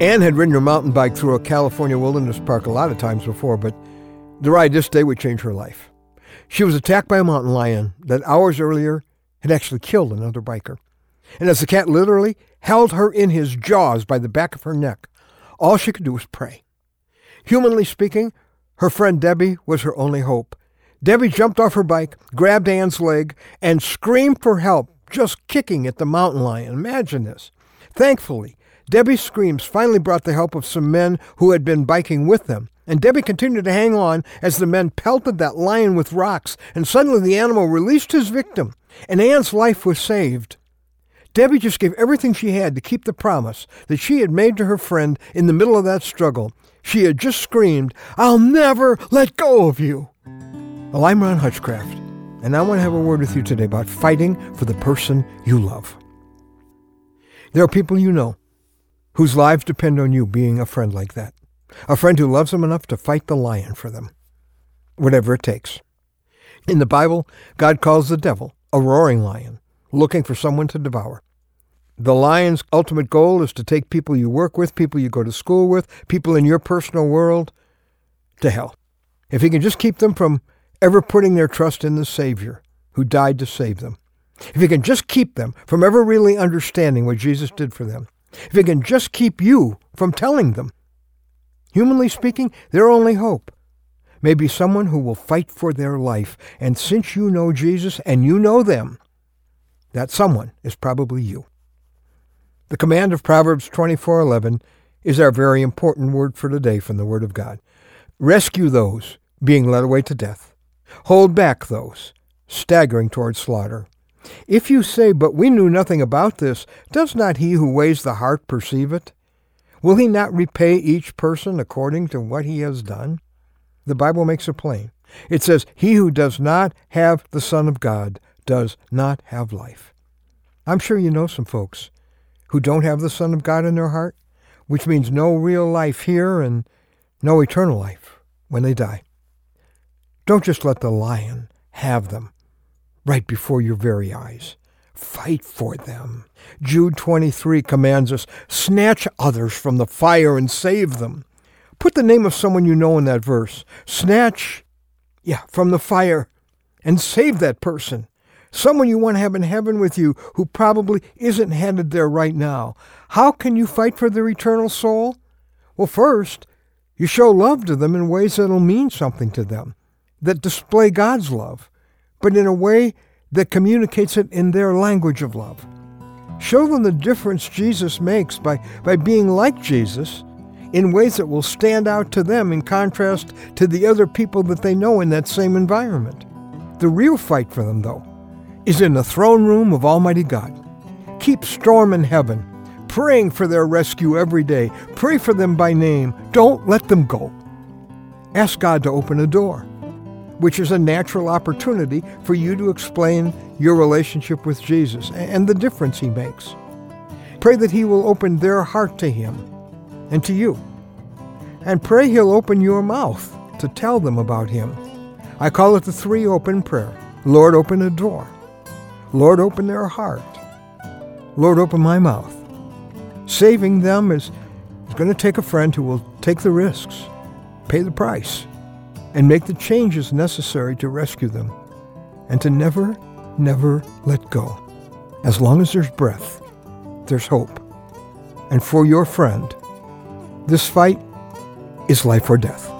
Anne had ridden her mountain bike through a California wilderness park a lot of times before, but the ride this day would change her life. She was attacked by a mountain lion that hours earlier had actually killed another biker. And as the cat literally held her in his jaws by the back of her neck, all she could do was pray. Humanly speaking, her friend Debbie was her only hope. Debbie jumped off her bike, grabbed Anne's leg, and screamed for help, just kicking at the mountain lion. Imagine this. Thankfully, Debbie's screams finally brought the help of some men who had been biking with them. And Debbie continued to hang on as the men pelted that lion with rocks, and suddenly the animal released his victim, and Anne's life was saved. Debbie just gave everything she had to keep the promise that she had made to her friend in the middle of that struggle. She had just screamed, I'll never let go of you. Well, I'm Ron Hutchcraft, and I want to have a word with you today about fighting for the person you love. There are people you know whose lives depend on you being a friend like that, a friend who loves them enough to fight the lion for them, whatever it takes. In the Bible, God calls the devil a roaring lion, looking for someone to devour. The lion's ultimate goal is to take people you work with, people you go to school with, people in your personal world to hell. If he can just keep them from ever putting their trust in the Savior who died to save them, if he can just keep them from ever really understanding what Jesus did for them, if he can just keep you from telling them, humanly speaking, their only hope may be someone who will fight for their life. And since you know Jesus and you know them, that someone is probably you. The command of Proverbs 24:11 is our very important word for today from the Word of God. Rescue those being led away to death. Hold back those staggering toward slaughter. If you say, But we knew nothing about this, does not he who weighs the heart perceive it? Will he not repay each person according to what he has done? The Bible makes it plain. It says, He who does not have the Son of God does not have life. I'm sure you know some folks who don't have the Son of God in their heart, which means no real life here and no eternal life when they die. Don't just let the lion have them right before your very eyes. Fight for them. Jude 23 commands us, snatch others from the fire and save them. Put the name of someone you know in that verse. Snatch, yeah, from the fire and save that person. Someone you want to have in heaven with you who probably isn't headed there right now. How can you fight for their eternal soul? Well, first, you show love to them in ways that'll mean something to them, that display God's love but in a way that communicates it in their language of love. Show them the difference Jesus makes by, by being like Jesus in ways that will stand out to them in contrast to the other people that they know in that same environment. The real fight for them, though, is in the throne room of Almighty God. Keep storming heaven, praying for their rescue every day. Pray for them by name. Don't let them go. Ask God to open a door which is a natural opportunity for you to explain your relationship with Jesus and the difference he makes. Pray that he will open their heart to him and to you. And pray he'll open your mouth to tell them about him. I call it the three open prayer. Lord, open a door. Lord, open their heart. Lord, open my mouth. Saving them is, is going to take a friend who will take the risks, pay the price and make the changes necessary to rescue them, and to never, never let go. As long as there's breath, there's hope. And for your friend, this fight is life or death.